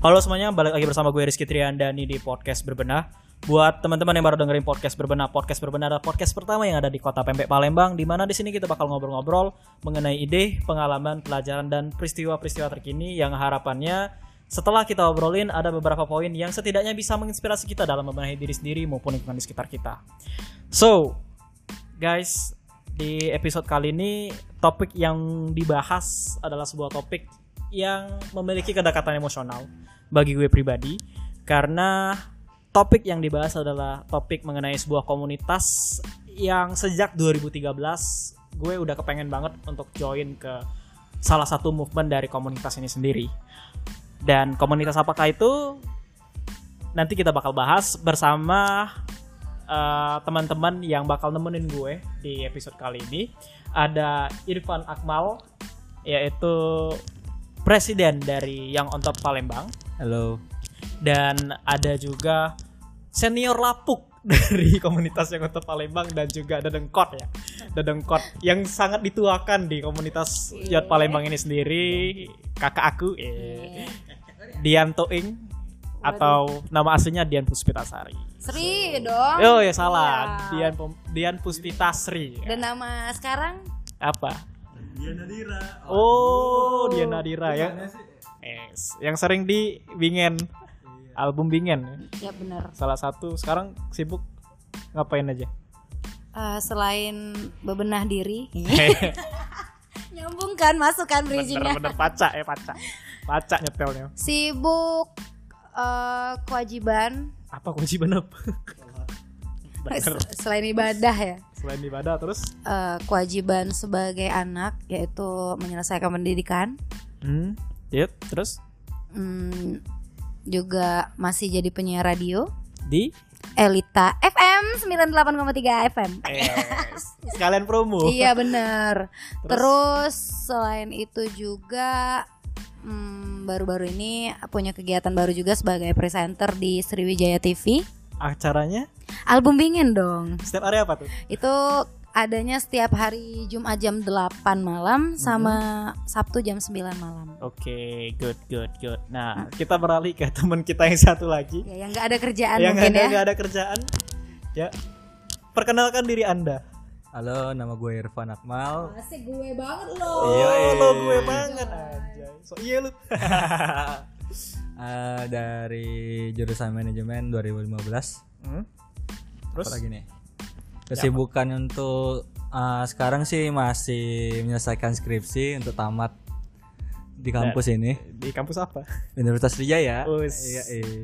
Halo semuanya, balik lagi bersama gue Rizky Triandani di podcast Berbenah. Buat teman-teman yang baru dengerin podcast Berbenah, podcast Berbenah adalah podcast pertama yang ada di Kota Pempek Palembang di mana di sini kita bakal ngobrol-ngobrol mengenai ide, pengalaman, pelajaran dan peristiwa-peristiwa terkini yang harapannya setelah kita obrolin ada beberapa poin yang setidaknya bisa menginspirasi kita dalam membenahi diri sendiri maupun lingkungan di sekitar kita. So, guys, di episode kali ini topik yang dibahas adalah sebuah topik yang memiliki kedekatan emosional bagi gue pribadi karena topik yang dibahas adalah topik mengenai sebuah komunitas yang sejak 2013 gue udah kepengen banget untuk join ke salah satu movement dari komunitas ini sendiri. Dan komunitas apakah itu? Nanti kita bakal bahas bersama uh, teman-teman yang bakal nemenin gue di episode kali ini. Ada Irfan Akmal yaitu presiden dari Yang On Top Palembang Halo. dan ada juga senior lapuk dari komunitas Yang On Top Palembang dan juga Dedengkot ya. Dedengkot yang sangat dituakan di komunitas Yacht Palembang ini sendiri, kakak aku eh Dian Toing atau nama aslinya Dian Puspitasari. Sri dong. Oh ya salah, Iya. Dian Dian Puspitasri. Dan nama sekarang Apa? Diana Dira. Oh, Dian Nadira ya. Yes. Yang sering di Bingen. Album Bingen. ya. ya benar. Salah satu sekarang sibuk ngapain aja? Eh, selain bebenah diri, nyambung kan, masuk kan bridgingnya. Bener-bener paca ya paca. Paca nyetelnya. Sibuk eh, kewajiban Apa kewajiban apa? Bener. selain ibadah ya. Selain ibadah terus Eh, kewajiban sebagai anak yaitu menyelesaikan pendidikan. hmm, yep, terus Hmm, juga masih jadi penyiar radio di Elita FM 98,3 FM. yes. sekalian promo. Iya bener. Terus? Terus selain itu juga hmm, baru-baru ini punya kegiatan baru juga sebagai presenter di Sriwijaya TV. Acaranya Album Bingen dong. setiap hari apa tuh? Itu adanya setiap hari Jumat jam 8 malam sama Sabtu jam 9 malam. Oke, good, good, good. Nah, kita beralih ke teman kita yang satu lagi. Ya yang nggak ada kerjaan yang mungkin ada ya. nggak ada kerjaan. Ya, perkenalkan diri anda. Halo, nama gue Irfan Akmal. Asik gue banget loh. Iya, Oh, iya. lo gue banget aja. So iya lu. Eh, dari jurusan manajemen 2015. Hmm? Terus Apa lagi nih? Kesibukan untuk eh, sekarang sih masih menyelesaikan skripsi untuk tamat di kampus ini di kampus apa? Universitas Wijaya. Us. Iya, iya.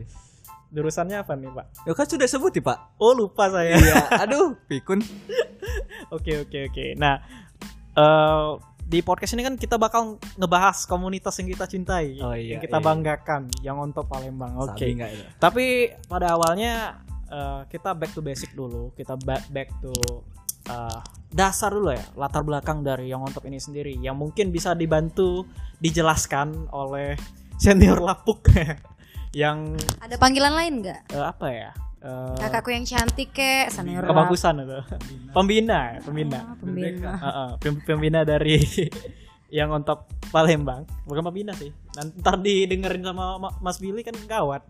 Jurusannya apa nih, Pak? Ya kan sudah sebut ya, Pak. Oh, lupa saya. Iya, aduh, pikun. Oke, oke, oke. Nah, eh di podcast ini kan kita bakal ngebahas komunitas yang kita cintai, Oh, iya, yang kita iya. banggakan, yang untuk Palembang. Oke. Itu? Tapi pada awalnya eh, kita back to basic dulu. Kita back back to eh, dasar dulu ya, latar belakang dari yang untuk ini sendiri yang mungkin bisa dibantu dijelaskan oleh senior lapuk yang Ada panggilan lain nggak? eh, apa ya? Eh, Kakakku yang cantik kek, senior kebagusan itu. Pembina, pembina. Ah, pembina. Heeh, pem- pembina dari yang untuk Palembang. Bukan pembina sih. Nanti ntar didengerin sama Ma- Mas Billy kan gawat.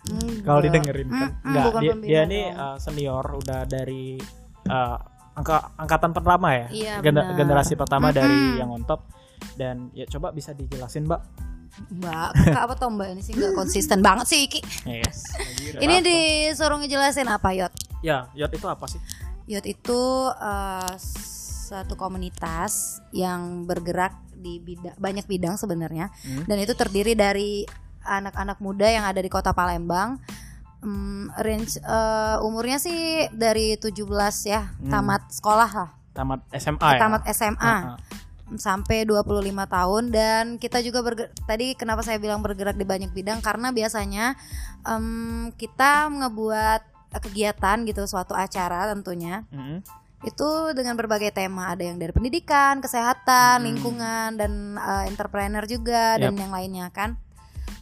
Enggak. kalau didengerin kan enggak bukan dia, dia ini uh, senior udah dari uh, angka angkatan pertama ya Iya, Gener- benar. generasi pertama Mm-mm. dari yang on top dan ya coba bisa dijelasin mbak Mbak, kakak apa toh mbak ini sih nggak konsisten banget sih Iki. yes Ini disuruh ngejelasin apa Yot? ya yot itu apa sih Yot itu eh, satu komunitas yang bergerak di bidang banyak bidang sebenarnya Hmm. dan itu terdiri dari anak-anak muda yang ada di kota Palembang. Hmm, range eh, umurnya sih dari 17 ya, Hmm. tamat sekolah lah, tamat SMA ya tamat SMA. Heeh. Sampai 25 tahun dan kita juga berge- tadi kenapa saya bilang bergerak di banyak bidang karena biasanya em, kita ngebuat kegiatan gitu suatu acara tentunya Mm-mm. itu dengan berbagai tema ada yang dari pendidikan kesehatan Hmm. lingkungan dan eh, entrepreneur juga dan yang lainnya kan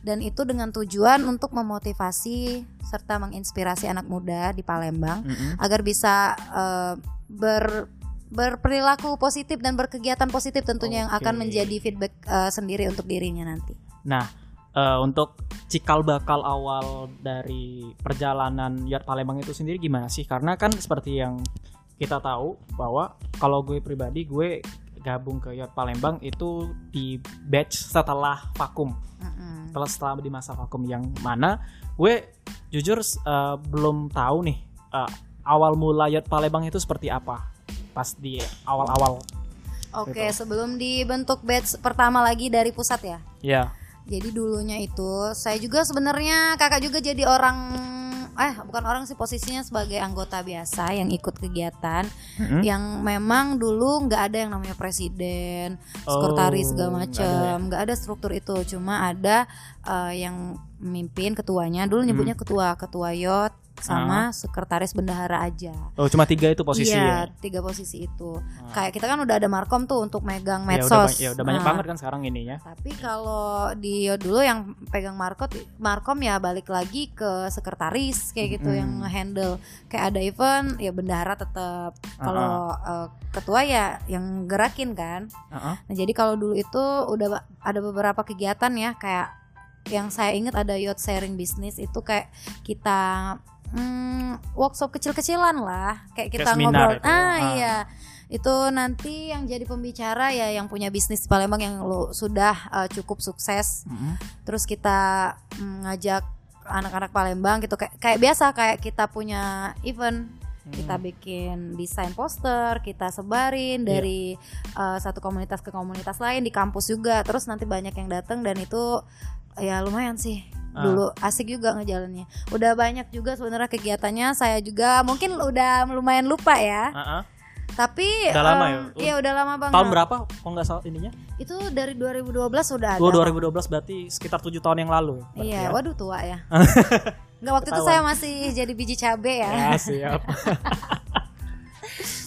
dan itu dengan tujuan untuk memotivasi serta menginspirasi anak muda di Palembang Mm-mm. agar bisa eh, ber berperilaku positif dan berkegiatan positif tentunya yang akan menjadi feedback eh, sendiri untuk dirinya nanti. Nah, eh, untuk cikal bakal awal dari perjalanan Yacht Palembang itu sendiri gimana sih? Karena kan seperti yang kita tahu bahwa kalau gue pribadi gue gabung ke Yacht Palembang itu di batch setelah vakum. Mm-mm. Setelah setelah di masa vakum yang mana gue jujur eh, belum tahu nih eh, awal mula Yacht Palembang itu seperti apa pas di awal-awal. Oke, sebelum dibentuk batch pertama lagi dari pusat ya. Ya. Jadi dulunya itu saya juga sebenarnya kakak juga jadi orang eh bukan orang sih posisinya sebagai anggota biasa yang ikut kegiatan Mm-mm. yang memang dulu nggak ada yang namanya presiden, sekretaris segala Oh, nggak ada macam, nggak ada struktur itu, cuma ada eh, yang memimpin ketuanya dulu nyebutnya ketua ketua yot sama sekretaris bendahara aja. Oh cuma tiga itu posisi iya, ya? tiga posisi itu. Kayak kita kan udah ada markom tuh untuk megang Ya, medsos. udah, ba- ya udah banyak Nah, banget kan sekarang ininya. tapi kalau di dulu yang pegang markot markom ya balik lagi ke sekretaris kayak gitu yang handle kayak ada event ya bendahara tetap kalau eh, ketua ya yang gerakin kan Heeh. nah jadi kalau dulu itu udah ada beberapa kegiatan ya kayak yang saya ingat ada yacht sharing bisnis itu kayak kita hmm, workshop kecil-kecilan lah kayak kita Kayak ngobrol itu. ah Ah. iya itu nanti yang jadi pembicara ya yang punya bisnis di Palembang yang lo sudah eh, cukup sukses Mm-mm. terus kita mm, ngajak anak-anak Palembang gitu kayak kayak biasa kayak kita punya event kita bikin desain poster kita sebarin Iya. dari eh, satu komunitas ke komunitas lain di kampus juga terus nanti banyak yang datang dan itu ya lumayan sih. Dulu asik juga ngejalannya udah banyak juga sebenarnya kegiatannya saya juga mungkin udah lumayan lupa ya Heeh. tapi Udah lama em, ya? iya udah lama banget Tahun berapa? Kok nggak salah ininya? itu dari 2012 sudah ada Oh 2012 berarti sekitar tujuh tahun yang lalu. berarti Iya, ya? waduh tua ya. Enggak waktu itu Ketahuan. saya masih jadi biji cabe ya. Ya siap.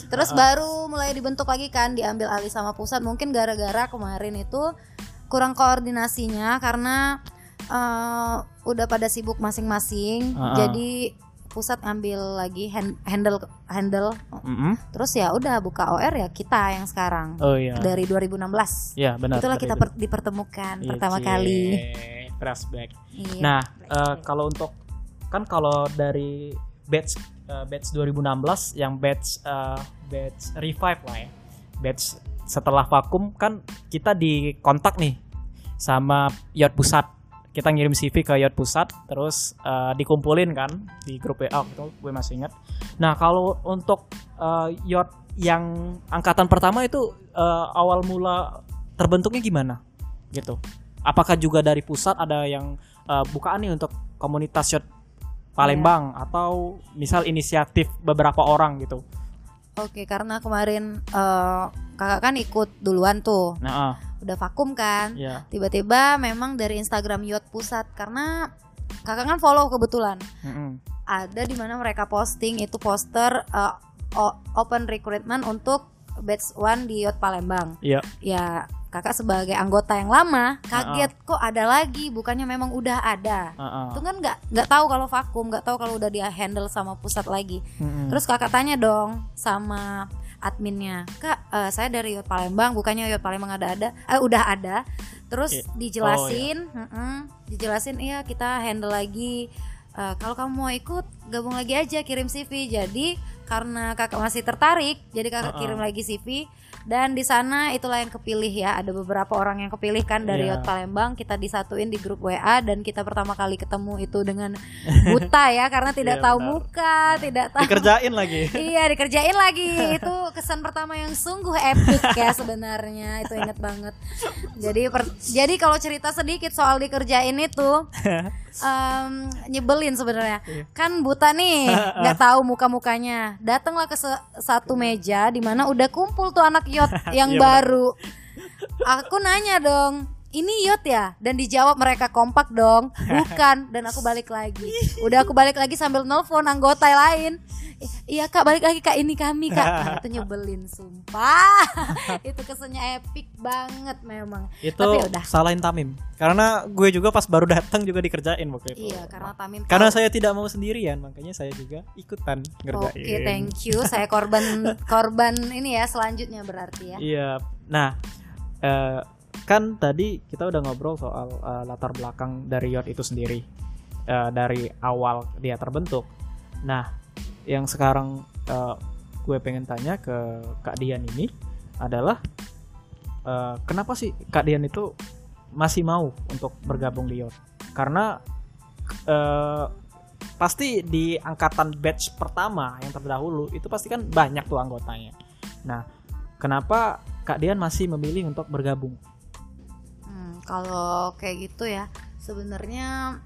Terus baru mulai dibentuk lagi kan, diambil alih sama pusat. Mungkin gara-gara kemarin itu kurang koordinasinya karena eh, udah pada sibuk masing-masing. Ah. Jadi pusat ngambil lagi hand- handle handle. Mm-mm. Terus ya udah buka OR ya kita yang sekarang Oh iya. dari 2016. Iya benar. Itulah kita per- dipertemukan Iya, pertama cie. kali. Flashback. Iya. Nah, eh, kalau untuk kan kalau dari batch eh, batch 2016 yang batch eh, batch revive lah ya. Batch setelah vakum kan kita di kontak nih sama Yacht Pusat. Kita ngirim CV ke Yacht Pusat terus eh, dikumpulin kan di grup WA gitu, gue masih ingat. Nah, kalau untuk eh, Yacht yang angkatan pertama itu eh, awal mula terbentuknya gimana? Gitu. Apakah juga dari pusat ada yang eh, bukaan nih untuk komunitas yacht Palembang atau misal inisiatif beberapa orang gitu. Oke, karena kemarin eh, kakak kan ikut duluan tuh, Nah, ah, udah vakum kan. ya. Tiba-tiba memang dari Instagram Yacht Pusat karena kakak kan follow kebetulan. Mm-mm. Ada di mana mereka posting itu poster o- open recruitment untuk batch one di Yacht Palembang. Iya. Ya, kakak sebagai anggota yang lama kaget kok ada lagi, bukannya memang udah ada. Ah, ah. Itu kan nggak nggak tahu kalau vakum, nggak tahu kalau udah dia handle sama pusat lagi. Mm-mm. Terus kakak tanya dong sama adminnya, kak eh, saya dari Yacht Palembang, bukannya Yacht Palembang ada ada, eh udah ada. Terus Iya. dijelasin, mm-mm, dijelasin iya kita handle lagi. Eh, kalau kamu mau ikut gabung lagi aja kirim CV. Jadi karena kakak masih tertarik, jadi kakak Uh-uh. kirim lagi CV. Dan di sana itulah yang kepilih ya. Ada beberapa orang yang kepilih kan dari Iya. Yacht Palembang. Kita disatuin di grup WA dan kita pertama kali ketemu itu dengan buta ya, karena tidak Iya, tahu benar. muka, tidak tahu Dikerjain lagi. iya dikerjain lagi itu kesan pertama yang sungguh epic ya sebenarnya itu inget banget jadi per- jadi kalau cerita sedikit soal dikerjain itu em, nyebelin sebenarnya. Kan buta nih nggak tahu muka mukanya datanglah ke satu meja di mana udah kumpul tuh anak yacht yang Iya, benar. baru. Aku nanya dong ini yacht ya? Dan dijawab mereka kompak dong bukan. Dan aku balik lagi. Udah aku balik lagi sambil nelfon anggota lain. "I- iya kak balik lagi kak ini kami kak Nah, itu nyebelin sumpah itu kesannya epic banget memang Itu tapi udah salahin Tamim. Karena gue juga pas baru datang juga dikerjain waktu itu. iya karena Tamim Karena saya tidak mau sendirian, makanya saya juga ikutan ngerjain. Oke, thank you. Saya korban korban ini ya selanjutnya berarti ya. Iya. Nah, eh, kan tadi kita udah ngobrol soal uh, latar belakang dari yacht itu sendiri uh, dari awal dia terbentuk. Nah, yang sekarang uh, gue pengen tanya ke Kak Dian ini adalah uh, kenapa sih Kak Dian itu masih mau untuk bergabung di yacht? Karena uh, pasti di angkatan batch pertama yang terdahulu itu pasti kan banyak tuh anggotanya. Nah, kenapa Kak Dian masih memilih untuk bergabung? Hmm, kalau kayak gitu ya, sebenarnya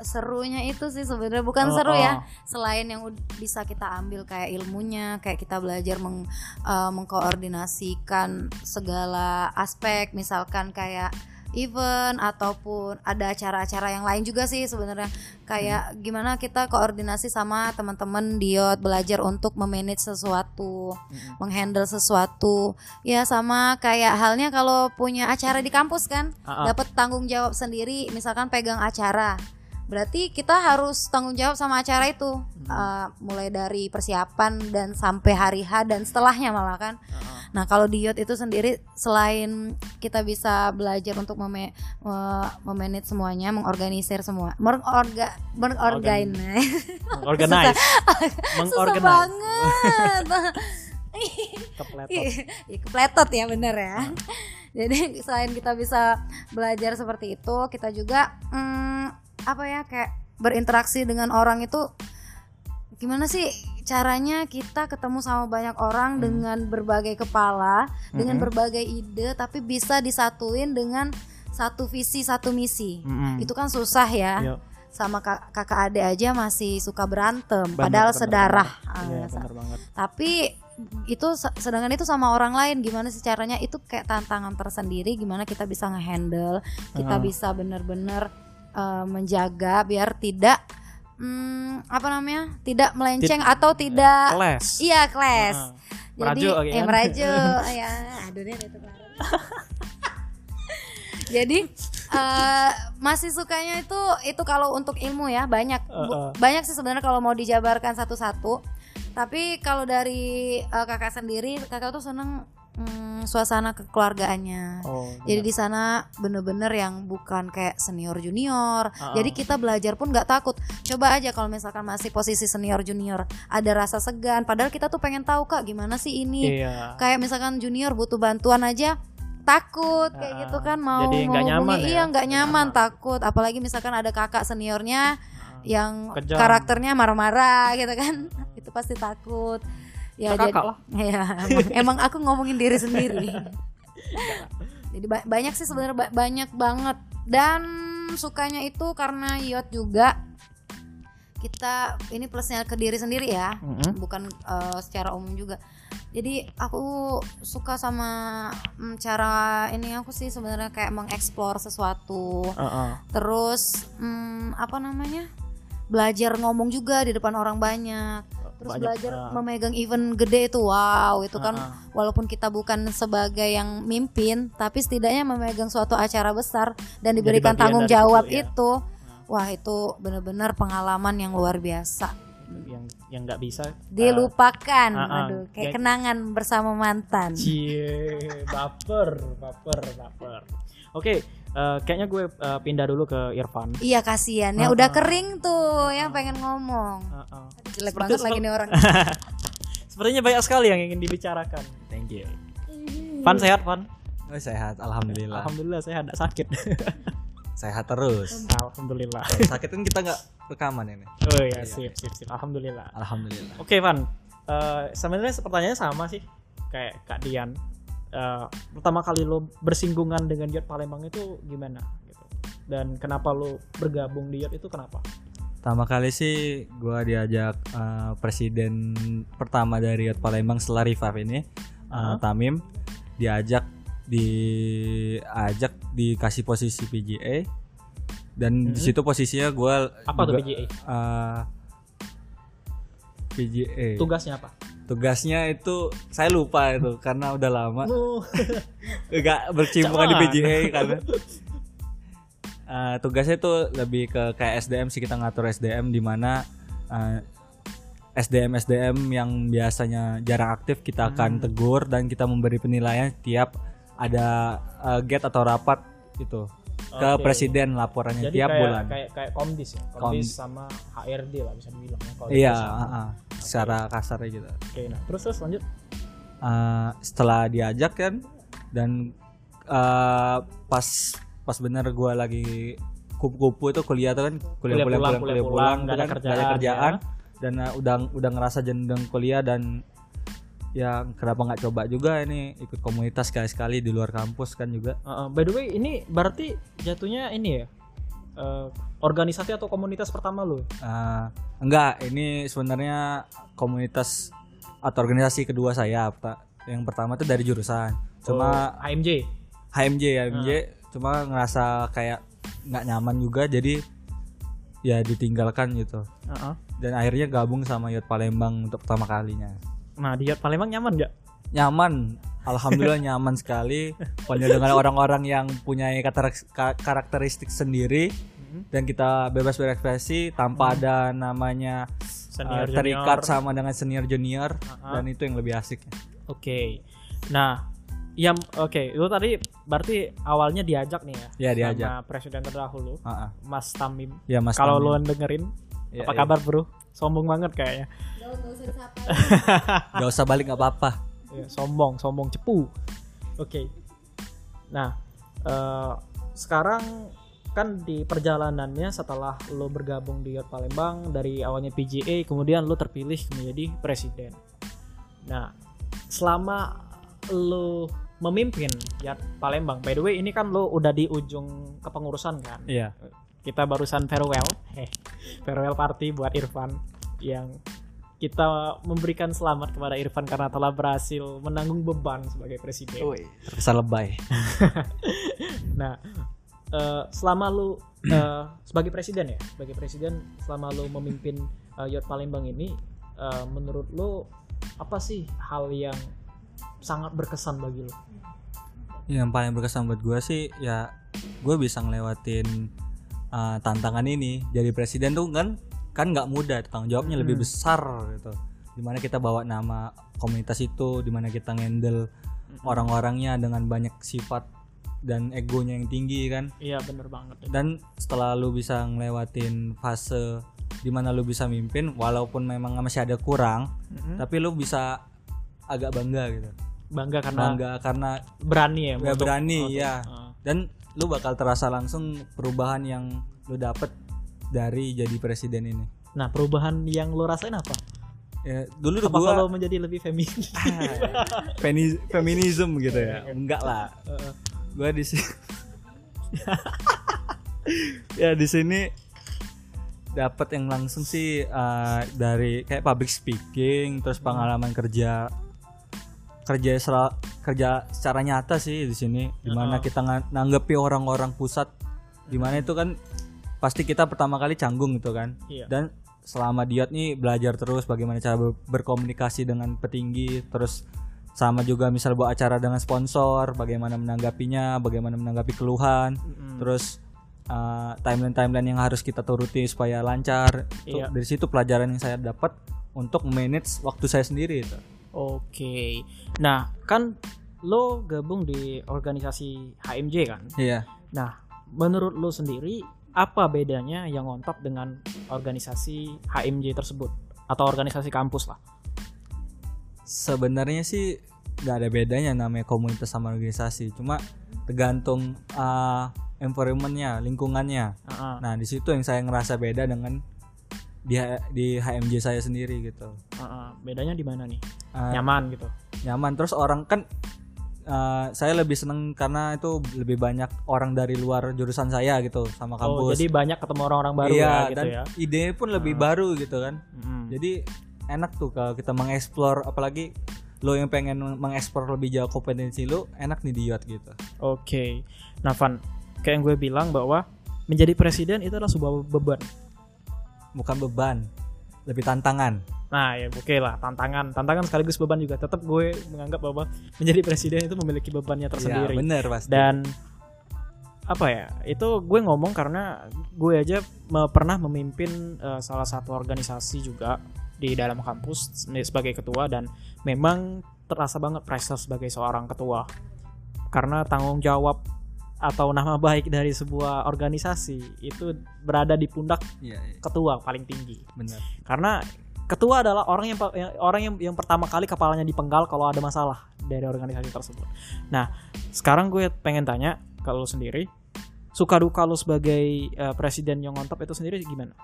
serunya itu sih sebenarnya bukan Oh, seru ya. oh. selain yang bisa kita ambil kayak ilmunya kayak kita belajar meng, eh, mengkoordinasikan segala aspek misalkan kayak event ataupun ada acara-acara yang lain juga sih sebenarnya. Kayak gimana kita koordinasi sama teman-teman diot belajar untuk memanage sesuatu menghandle sesuatu. Ya sama kayak halnya kalau punya acara di kampus kan Ah, ah. dapat tanggung jawab sendiri misalkan pegang acara berarti kita harus tanggung jawab sama acara itu. Uh, mulai dari persiapan dan sampai hari H dan setelahnya malah kan. Nah kalau di yacht itu sendiri selain kita bisa belajar untuk meme, me- memanage semuanya mengorganisir semua mengorga mengorganize. Organize, susah mengorganize, banget. Kepletot. Iya, kepletot ya bener ya. Jadi selain kita bisa belajar seperti itu, kita juga hmm, apa ya kayak berinteraksi dengan orang itu gimana sih caranya kita ketemu sama banyak orang dengan berbagai kepala, dengan berbagai ide tapi bisa disatuin dengan satu visi, satu misi. Mm-mm. Itu kan susah ya. Iya. Sama kak- kakak adik aja masih suka berantem Bener, padahal bener sedarah. banget. Ah, bener banget. tapi itu se- sedangkan itu sama orang lain gimana sih caranya itu kayak tantangan tersendiri gimana kita bisa ngehandle kita Ah. bisa bener-bener eh, menjaga biar tidak hmm, apa namanya tidak melenceng atau tidak Kelas. iya kelas Ah. jadi Merajuk, oke eh kan? merajuk ya aduh deh itu jadi eh, masih sukanya itu itu kalau untuk ilmu ya banyak Bu- Uh-uh. banyak sih sebenarnya kalau mau dijabarkan satu-satu tapi kalau dari eh, kakak sendiri kakak tuh seneng mm, suasana kekeluargaannya Oh, jadi di sana bener-bener yang bukan kayak senior junior. Uh-uh. Jadi kita belajar pun nggak takut. Coba aja kalau misalkan masih posisi senior junior, ada rasa segan. Padahal kita tuh pengen tahu kak gimana sih ini. Iya. Kayak misalkan junior butuh bantuan aja takut kayak Ah, gitu kan mau jadi nggak mau nyaman hubungi, ya? iya nggak nyaman nyaman. takut apalagi misalkan ada kakak seniornya yang Kejam. karakternya marah-marah gitu kan itu pasti takut ya Kakak jadi lah. ya emang, emang aku ngomongin diri sendiri jadi ba- banyak sih sebenarnya ba- banyak banget dan sukanya itu karena yacht juga kita ini plusnya ke diri sendiri ya Mm-mm. bukan eh, secara umum juga jadi aku suka sama mm, cara ini aku sih sebenarnya kayak mengeksplor sesuatu Heeh. terus mm, apa namanya belajar ngomong juga di depan orang banyak terus Banyak, belajar ah. memegang event gede itu wow itu kan Ah, ah. walaupun kita bukan sebagai yang mimpin tapi setidaknya memegang suatu acara besar dan diberikan tanggung jawab ya. itu wah itu bener-bener pengalaman yang luar biasa yang yang nggak bisa dilupakan ah, ah. aduh kayak Ya- kenangan bersama mantan Cie, baper, baper, baper. Oke, eh, kayaknya gue eh, pindah dulu ke Irfan. iya kasihan ya udah ah. kering tuh yang pengen ngomong Heeh. jelek Seperti- banget lagi nih orang Sepertinya banyak sekali yang ingin dibicarakan. Thank you. Van sehat, Van? Oh, sehat, alhamdulillah. Alhamdulillah sehat, nggak sakit. Sehat terus. Alhamdulillah. Kalau sakit kan kita nggak rekaman ini. Oh ya, sip, sip, sip. Alhamdulillah. Alhamdulillah. Oke, Van. Eh, sebenarnya pertanyaannya sama sih kayak Kak Dian. Eh, pertama kali lo bersinggungan dengan Yacht Palembang itu gimana gitu? Dan kenapa lo bergabung di Yacht itu kenapa? Pertama kali sih gua diajak eh, presiden pertama dari Yacht Palembang setelah Rifaf ini, eh, Ah. Tamim, diajak diajak dikasih posisi PGA dan di situ posisinya gua Apa tuh juga, PGA? eh, PGA. Tugasnya apa? Tugasnya itu saya lupa itu karena udah lama. Oh, nggak berkecimpung di Cawan. PGA karena. Eh, tugasnya itu lebih ke kayak SDM sih kita ngatur SDM di mana eh, SDM SDM yang biasanya jarang aktif kita akan tegur dan kita memberi penilaian tiap ada uh, get atau rapat itu ke presiden laporannya Jadi tiap kayak, bulan. kayak kayak komdis ya, komdis sama HRD lah bisa dibilang ya. kalau Iya, di perusahaan. uh-uh, secara kasarnya gitu. Oke, nah terus terus lanjut. Uh, setelah diajak kan dan uh, pas pas bener gua lagi kupu-kupu itu kuliah tuh kan kuliah Kuliah pulang pulang, kuliah, kuliah pulang, pulang, tuh nggak ada kan, nggak kerjaan, kerjaan dan uh, udah udah ngerasa jendeng kuliah dan ya kenapa nggak coba juga ini ikut komunitas sekali sekali di luar kampus kan juga Uh, uh, by the way, ini berarti jatuhnya ini ya. uh, organisasi atau komunitas pertama lu? Uh, enggak ini sebenarnya komunitas atau organisasi kedua saya yang pertama tuh dari jurusan cuma Oh, AMJ. HMJ HMJ cuma ngerasa kayak nggak nyaman juga jadi ya ditinggalkan gitu Uh-uh. dan akhirnya gabung sama Yot Palembang untuk pertama kalinya Nah, di Palembang nyaman gak? nyaman alhamdulillah nyaman sekali penuh dengan orang-orang yang punya karakter- ka- karakteristik sendiri Mhm. dan kita bebas berekspresi tanpa ada namanya Senior, uh, terikat junior. sama dengan senior junior Uh-uh. dan itu yang lebih asik Oke. Nah, yang oke, itu tadi berarti awalnya diajak nih ya. Ya, diajak. Sama presiden terdahulu, Ah, ah. Mas Tamim. ya mas Kalau Tamim. lu dengerin, Ya, apa ya. kabar, Bro? Sombong banget kayaknya. Gak usah balik nggak apa-apa Ya, sombong, sombong cepu. Oke. Nah, eh, sekarang kan di perjalanannya setelah lo bergabung di Yacht Palembang dari awalnya PGA, kemudian lo terpilih menjadi presiden. Nah, selama lo memimpin Yacht Palembang, by the way ini kan lo udah di ujung kepengurusan kan? iya kita barusan farewell eh farewell party buat Irfan yang kita memberikan selamat kepada Irfan karena telah berhasil menanggung beban sebagai presiden. terkesan lebay Nah, eh, selama lu eh, sebagai presiden ya, sebagai presiden selama lu memimpin eh, Yacht Palembang ini, eh, menurut lu apa sih hal yang sangat berkesan bagi lu? yang paling berkesan buat gue sih ya gue bisa ngelewatin uh, tantangan ini jadi presiden tuh kan kan nggak mudah tanggung jawabnya lebih Hmm. besar gitu di mana kita bawa nama komunitas itu di mana kita ngendel orang-orangnya dengan banyak sifat dan egonya yang tinggi kan Iya bener banget. dan setelah lu bisa ngelewatin fase di mana lu bisa mimpin walaupun memang masih ada kurang Mm-mm. tapi lu bisa agak bangga gitu Bangga karena bangga karena berani ya. Ya, berani, untuk- ya. eh, dan lu bakal terasa langsung perubahan yang lu dapet dari jadi presiden ini. Nah perubahan yang lo rasain apa? ya, dulu Apa gua kalau menjadi lebih feminis? femi- feminism gitu ya. Enggak lah. Gua di sini ya di sini dapat yang langsung sih uh, dari kayak public speaking terus pengalaman kerja kerja sera- kerja secara nyata sih di sini. Di mana Uh-uh. kita nga- nanggepi orang-orang pusat. Di mana itu kan pasti kita pertama kali canggung gitu kan Iya. dan selama diet nih belajar terus bagaimana cara ber- berkomunikasi dengan petinggi terus sama juga misal buat acara dengan sponsor bagaimana menanggapinya bagaimana menanggapi keluhan Mm-mm. terus uh, timeline-timeline yang harus kita turuti supaya lancar Iya. dari situ pelajaran yang saya dapat untuk manage waktu saya sendiri itu Oke. Nah, kan lo gabung di organisasi HMJ kan? iya Nah, menurut lo sendiri apa bedanya yang on top dengan organisasi HMJ tersebut atau organisasi kampus lah? sebenarnya sih nggak ada bedanya namanya komunitas sama organisasi cuma tergantung uh, environmentnya lingkungannya Heeh. nah di situ yang saya ngerasa beda dengan di di HMJ saya sendiri gitu heeh. Bedanya di mana nih? Uh, Nyaman gitu. nyaman terus orang kan uh, saya lebih seneng karena itu lebih banyak orang dari luar jurusan saya gitu sama Oh, kampus jadi banyak ketemu orang-orang baru iya ya gitu dan ya. ide pun lebih baru gitu kan Mm. jadi enak tuh kalau kita mengeksplor apalagi lo yang pengen mengeksplor lebih jauh kompetensi lo enak nih di yacht gitu Oke. Nah, Van, kayak yang gue bilang bahwa menjadi presiden itu adalah sebuah beban. bukan beban lebih tantangan Nah, ya oke lah, tantangan, tantangan sekaligus beban juga. Tetap gue menganggap bahwa menjadi presiden itu memiliki bebannya ya tersendiri. bener pasti Dan apa ya? Itu gue ngomong karena gue aja me- pernah memimpin eh, salah satu organisasi juga di dalam kampus sebagai ketua dan memang terasa banget pressure sebagai seorang ketua. karena tanggung jawab atau nama baik dari sebuah organisasi itu berada di pundak Iya, iya. ketua paling tinggi benar. karena ketua adalah orang yang, yang- orang yang yang pertama kali kepalanya dipenggal kalau ada masalah dari organisasi tersebut. Nah, sekarang gue pengen tanya kalau sendiri suka duka lu sebagai eh, presiden yang ngontop itu sendiri gimana?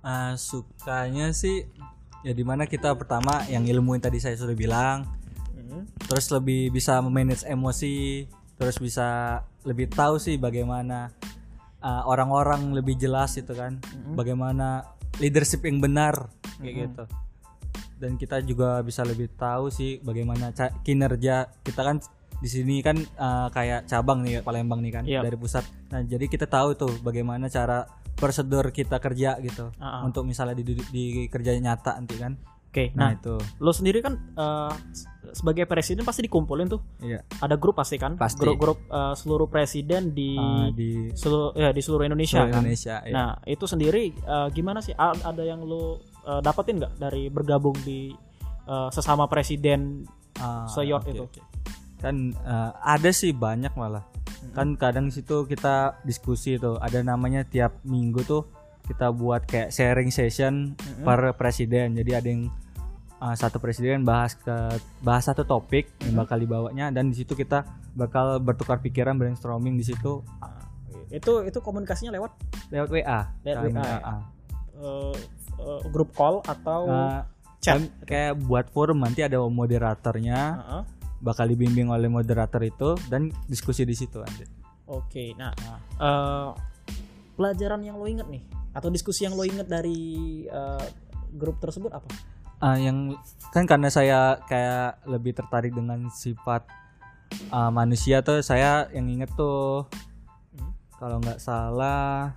Ah, sukanya sih ya di mana kita pertama yang ilmu yang tadi saya sudah bilang Hmm. terus lebih bisa memanage emosi terus bisa lebih tahu sih bagaimana uh, orang-orang lebih jelas itu kan bagaimana leadership yang benar kayak gitu dan kita juga bisa lebih tahu sih bagaimana kinerja kita kan di sini kan uh, kayak cabang nih Palembang nih kan Iya. dari pusat nah jadi kita tahu tuh bagaimana cara prosedur kita kerja gitu Ah, ah. untuk misalnya di, di, di kerja nyata nanti kan Oke, nah, nah, itu lu sendiri kan eh, sebagai presiden pasti dikumpulin tuh. iya Ada grup pasti kan? Pasti. Grup-grup eh, seluruh presiden di Ah, di seluruh ya di seluruh Indonesia seluruh kan. Indonesia iya. Nah, itu sendiri eh, gimana sih? A- Ada yang lu eh, dapetin nggak dari bergabung di eh, sesama presiden Ah, seyot oke, itu? oke. kan eh, ada sih banyak malah kan kadang situ kita diskusi tuh ada namanya tiap minggu tuh kita buat kayak sharing session per presiden jadi ada yang eh, satu presiden bahas ke bahas satu topik yang bakal dibawanya dan di situ kita bakal bertukar pikiran brainstorming di situ itu itu komunikasinya lewat lewat WA Lewat WA, ya? WA. eh, eh, grup call atau Eh, chat? kayak buat forum nanti ada moderatornya Heeh. bakal dibimbing oleh moderator itu dan diskusi di situ nanti. Oke, nah eh, pelajaran yang lo inget nih atau diskusi yang lo inget dari eh, grup tersebut apa? Ah, yang kan karena saya kayak lebih tertarik dengan sifat ah, manusia tuh saya yang inget tuh Hmm. kalau nggak salah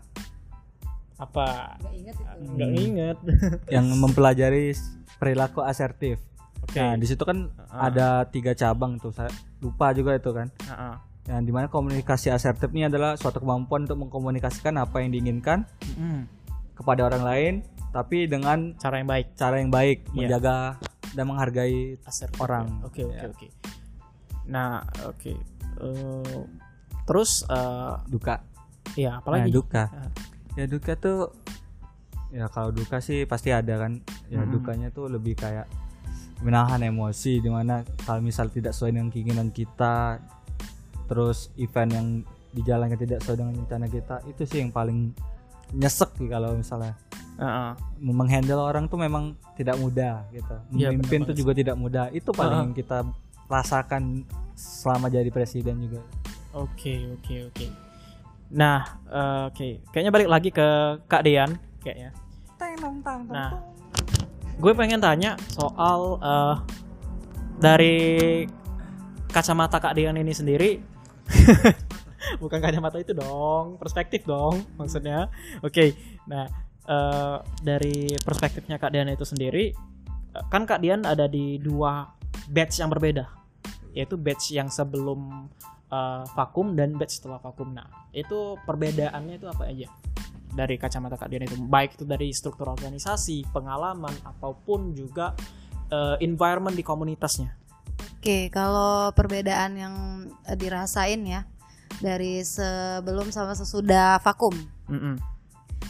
Apa? Nggak ingat itu. Nggak inget. yang mempelajari perilaku asertif. Oke. Nah di situ kan Ah. ada tiga cabang tuh saya lupa juga itu kan. Heeh. Yang di mana komunikasi asertif ini adalah suatu kemampuan untuk mengkomunikasikan apa yang diinginkan Mm. kepada orang lain, tapi dengan Cara yang baik. cara yang baik, Iya. menjaga dan menghargai Asertif Orang. ya. Oke oke Ya. oke. Nah oke. Eh, terus eh, duka. ya Nah, apalagi? duka. Ah. Ya duka tuh ya kalau duka sih pasti ada kan. Ya Mm-mm. dukanya tuh lebih kayak menahan emosi di mana kalau misal tidak sesuai dengan keinginan kita terus event yang dijalankan tidak sesuai dengan rencana kita itu sih yang paling nyesek sih kalau misalnya Heeh. menghandle orang tuh memang tidak mudah gitu. Iya, Memimpin benar tuh juga tidak mudah. Itu paling yang kita rasakan selama jadi presiden juga. Oke oke oke. Nah eh, oke kayaknya balik lagi ke Kak Dean kayaknya. Nah, gue pengen tanya soal eh, dari kacamata Kak Dean ini sendiri. Bukan kacamata itu dong, perspektif dong maksudnya. Oke, nah eh, dari perspektifnya Kak Dean itu sendiri, eh, kan Kak Dean ada di dua batch yang berbeda, yaitu batch yang sebelum eh, vakum dan batch setelah vakum. Nah, itu perbedaannya itu apa aja? dari kacamata Kak Dian itu baik itu dari struktur organisasi, pengalaman ataupun juga eh, environment di komunitasnya. Oke, kalau perbedaan yang eh, dirasain ya dari sebelum sama sesudah vakum. Mm-mm.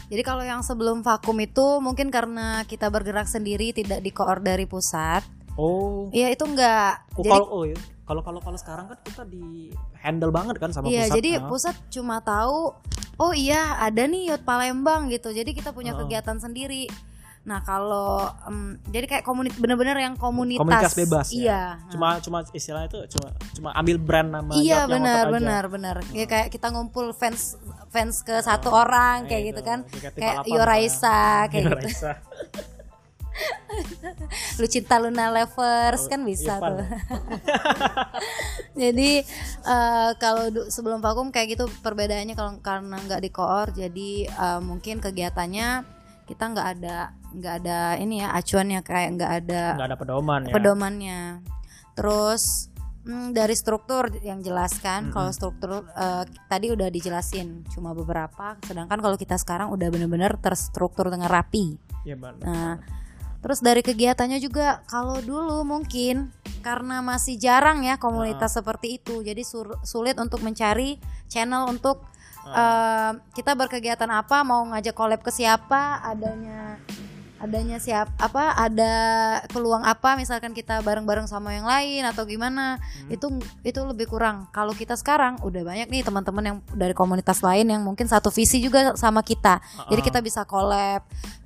Jadi kalau yang sebelum vakum itu mungkin karena kita bergerak sendiri tidak dikoor dari pusat. Oh, Iya itu enggak. oh, Jadi kalau oh ya. Kalau kalau kalau sekarang kan kita di handle banget kan sama Iya, pusat. jadi Ah. pusat cuma tahu oh iya ada nih Yot Palembang gitu. Jadi kita punya Oh. kegiatan sendiri. Nah, kalau em, jadi kayak komunitas bener-bener yang komunitas. Komunitas bebas ya? Iya. cuma cuma istilahnya itu cuma cuma ambil brand nama Iya benar benar benar. Ya, kayak kita ngumpul fans fans ke satu orang Nah, kayak itu. gitu kan. Kayak Kayak Tifa Yo Lapan Raisa kayak gitu. Lu cinta Luna Lovers kan Iya, bisa Pan. tuh. Jadi eh, kalau sebelum vakum kayak gitu perbedaannya kalau karena nggak di koor jadi eh, mungkin kegiatannya kita nggak ada nggak ada ini ya acuannya kayak nggak ada Nggak ada pedoman ya. pedomannya. Terus mm, dari struktur yang jelaskan kalau struktur eh, tadi udah dijelasin cuma beberapa sedangkan kalau kita sekarang udah bener-bener terstruktur dengan rapi. Iya, benar. Nah, Terus dari kegiatannya juga kalau dulu mungkin karena masih jarang ya komunitas seperti itu, jadi sur- sulit untuk mencari channel untuk eh, kita berkegiatan apa, mau ngajak collab ke siapa, adanya adanya siap apa? Ada peluang apa? Misalkan kita bareng-bareng sama yang lain atau gimana? Itu itu lebih kurang. Kalau kita sekarang udah banyak nih teman-teman yang dari komunitas lain yang mungkin satu visi juga sama kita. Jadi kita bisa collab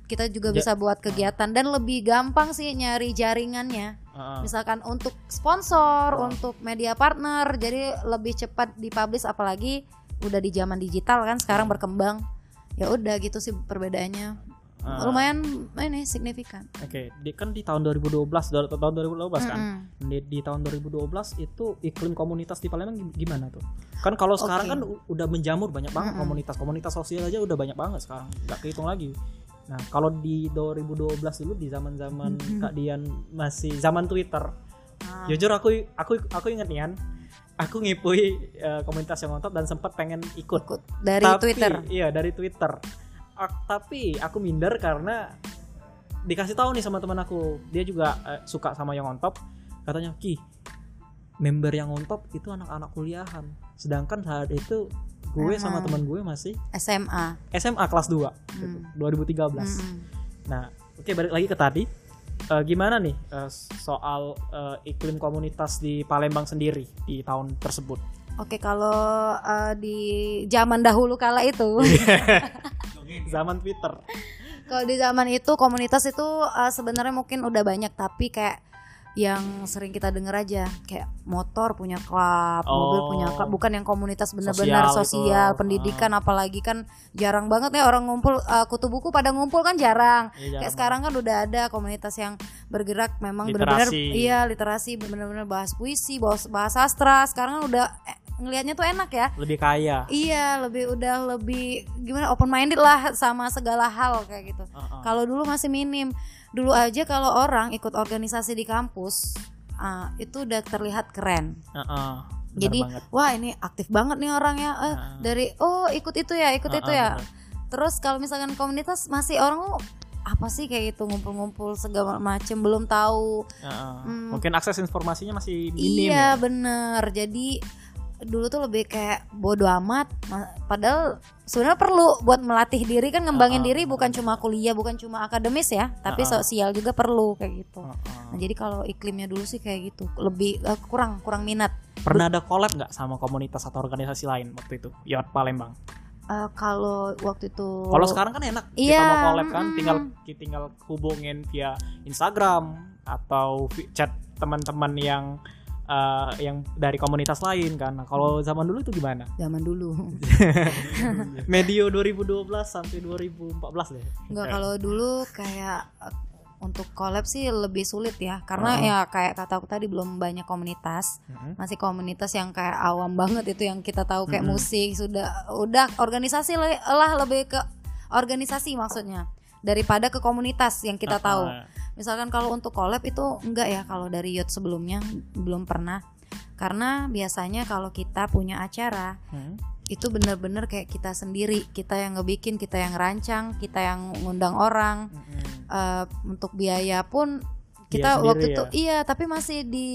kita juga Ja- bisa buat kegiatan. Dan lebih gampang sih nyari jaringannya. Heeh. misalkan untuk sponsor untuk media partner jadi lebih cepat dipublish apalagi udah di zaman digital kan sekarang berkembang ya udah gitu sih perbedaannya Ah. lumayan ini signifikan Oke, di, kan di tahun 2012, do- tahun 2012 kan. Mm-mm. Di, di tahun 2012 itu iklim komunitas di Palembang gim- gimana tuh? Kan kalau sekarang Oke. kan udah menjamur banyak banget Mm-mm. komunitas, komunitas sosial aja udah banyak banget sekarang, nggak kehitung lagi. Nah, kalau di 2012 dulu di zaman-zaman Mm-mm. Kak Dian masih zaman Twitter, Ah. jujur aku aku aku inget Nian, aku ngipui eh, komunitas yang ngotot dan sempat pengen ikut. ikut dari Tapi- Twitter Iya dari Twitter. Ak- tapi aku minder karena dikasih tahu nih sama teman aku, dia juga eh, suka sama yang on top. Katanya ki member yang on top itu anak-anak kuliahan. Sedangkan saat itu gue sama Aha. teman gue masih SMA SMA kelas 2 gitu, Hmm. 2013. Mm-mm. Nah, oke balik lagi ke tadi. Eh, gimana nih eh, soal eh, iklim komunitas di Palembang sendiri di tahun tersebut? Oke kalau eh, di zaman dahulu kala itu Zaman Twitter. kalau di zaman itu komunitas itu eh, sebenarnya mungkin udah banyak tapi kayak yang sering kita denger aja kayak motor punya klub, mobil Oh. punya klub, bukan yang komunitas benar-benar Sosial sosial, gitu. pendidikan apalagi kan jarang banget ya orang ngumpul eh, kutu buku pada ngumpul kan jarang. Kayak jarang sekarang kan udah ada komunitas yang bergerak memang benar-benar iya literasi benar-benar bahas puisi, bahas, bahas sastra. Sekarang kan udah eh, ngelihatnya tuh enak ya. lebih kaya. Iya, lebih udah lebih gimana open minded lah sama segala hal kayak gitu. Heeh. Kalau dulu masih minim. Dulu aja kalau orang ikut organisasi di kampus, ah, itu udah terlihat keren. Heeh, bener Jadi, banget. wah ini aktif banget nih orangnya. Eh, Heeh. dari oh ikut itu ya, ikut itu Heeh, ya. bener. Terus kalau misalkan komunitas masih orang oh, apa sih kayak gitu ngumpul-ngumpul segala macem belum tahu. Heeh. Hmm. Mungkin akses informasinya masih minim ya. Iya bener Jadi dulu tuh lebih kayak bodo amat Ma- Padahal sebenarnya perlu buat melatih diri kan ngembangin Ah, diri bukan cuma kuliah bukan cuma akademis ya tapi Ah, ah. sosial juga perlu kayak gitu. Heeh. Nah, jadi kalau iklimnya dulu sih kayak gitu lebih eh, kurang kurang minat. Pernah ada collab nggak sama komunitas atau organisasi lain waktu itu? Yot Palembang. Eh, kalau waktu itu Kalau sekarang kan enak, kita Iya, mau collab kan mm-mm. tinggal tinggal hubungin via Instagram atau chat teman-teman yang eh, yang dari komunitas lain kan. Nah, kalau zaman dulu itu gimana? zaman dulu Medio 2012 sampai 2014 deh. Enggak Oke. kalau dulu kayak eh, untuk collab sih lebih sulit ya karena Ah. ya kayak kata aku tadi belum banyak komunitas Mm-mm. masih komunitas yang kayak awam banget itu yang kita tahu kayak Mm-mm. musik sudah udah organisasi lah lebih ke organisasi maksudnya daripada ke komunitas yang kita Ah, tahu ah. misalkan kalau untuk collab itu enggak ya kalau dari youth sebelumnya belum pernah karena biasanya kalau kita punya acara Hmm. itu bener-bener kayak kita sendiri kita yang ngebikin kita yang rancang kita yang ngundang orang Mm-mm. Eh, untuk biaya pun kita sendiri waktu ya? itu iya tapi masih di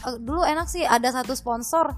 eh, dulu enak sih ada satu sponsor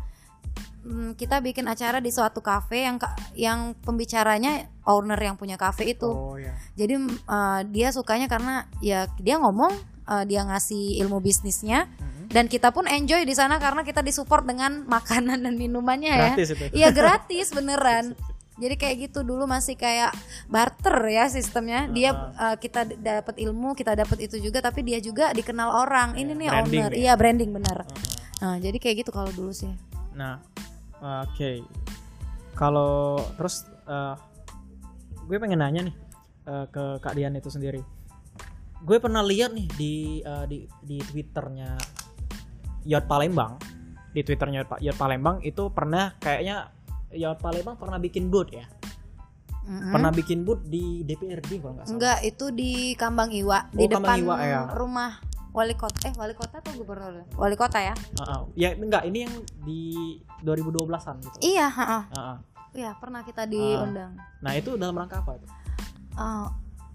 Hmm, kita bikin acara di suatu kafe yang yang pembicaranya owner yang punya kafe itu Oh ya. jadi eh, dia sukanya karena ya dia ngomong eh, dia ngasih ilmu bisnisnya Mm-mm. dan kita pun enjoy di sana karena kita disupport dengan makanan dan minumannya ya Gratis itu. Iya gratis beneran. Jadi kayak gitu dulu masih kayak barter ya sistemnya. Dia uh, kita dapat ilmu, kita dapat itu juga tapi dia juga dikenal orang. Ini nih Iya, branding owner. ya. Iya, branding bener. Heeh. Nah, jadi kayak gitu kalau dulu sih. Nah, oke. Kalau terus eh, gue pengen nanya nih eh, ke Kak Dian itu sendiri. Gue pernah lihat nih di eh, di di twitternya Yot Palembang, di twitternya Yot Pa- Yot Palembang itu pernah kayaknya Yot Palembang pernah bikin booth ya, Mm-mm. pernah bikin booth di DPRD kalau nggak salah. Enggak, itu di Kambang Iwa, di Oh, Kambang depan Iwa, ya. rumah wali kota. Eh, wali kota atau gubernur? Wali kota ya? Heeh. ya enggak, ini yang di 2012-an gitu. Iya, heeh. Heeh. Iya, pernah kita diundang. Nah itu dalam rangka apa itu?